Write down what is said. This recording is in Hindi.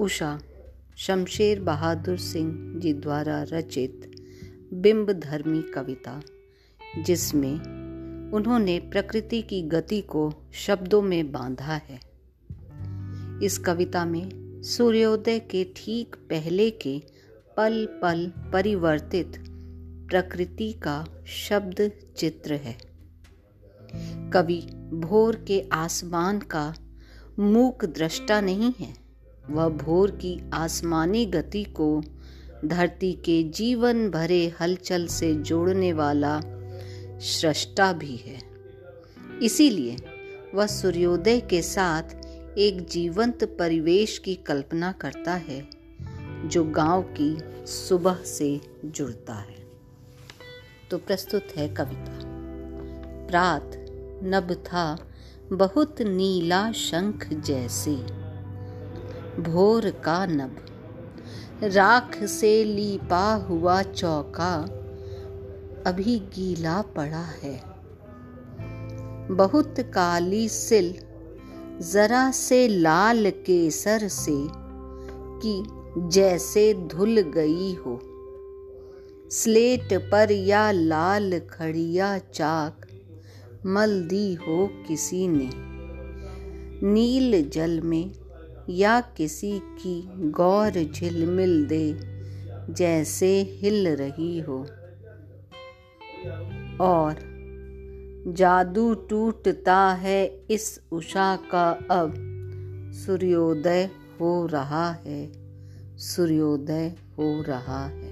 उषा, शमशेर बहादुर सिंह जी द्वारा रचित बिंब धर्मी कविता, जिसमें उन्होंने प्रकृति की गति को शब्दों में बांधा है। इस कविता में सूर्योदय के ठीक पहले के पल पल परिवर्तित प्रकृति का शब्द चित्र है। कवि भोर के आसमान का मूक दृष्टा नहीं है। वह भोर की आसमानी गति को धरती के जीवन भरे हलचल से जोड़ने वाला सृष्टा भी है। इसीलिए वह सूर्योदय के साथ एक जीवंत परिवेश की कल्पना करता है, जो गाँव की सुबह से जुड़ता है। तो प्रस्तुत है कविता। प्रात नभ था बहुत नीला शंख जैसे। भोर का नभ। राख से लीपा हुआ चौका, अभी गीला पड़ा है। बहुत काली सिल, जरा से लाल केसर से, कि जैसे धुल गई हो। स्लेट पर या लाल खड़िया चाक मल दी हो किसी ने। नील जल में या किसी की गौर झिलमिल दे, जैसे हिल रही हो। और जादू टूटता है इस उषा का अब, सूर्योदय हो रहा है, सूर्योदय हो रहा है।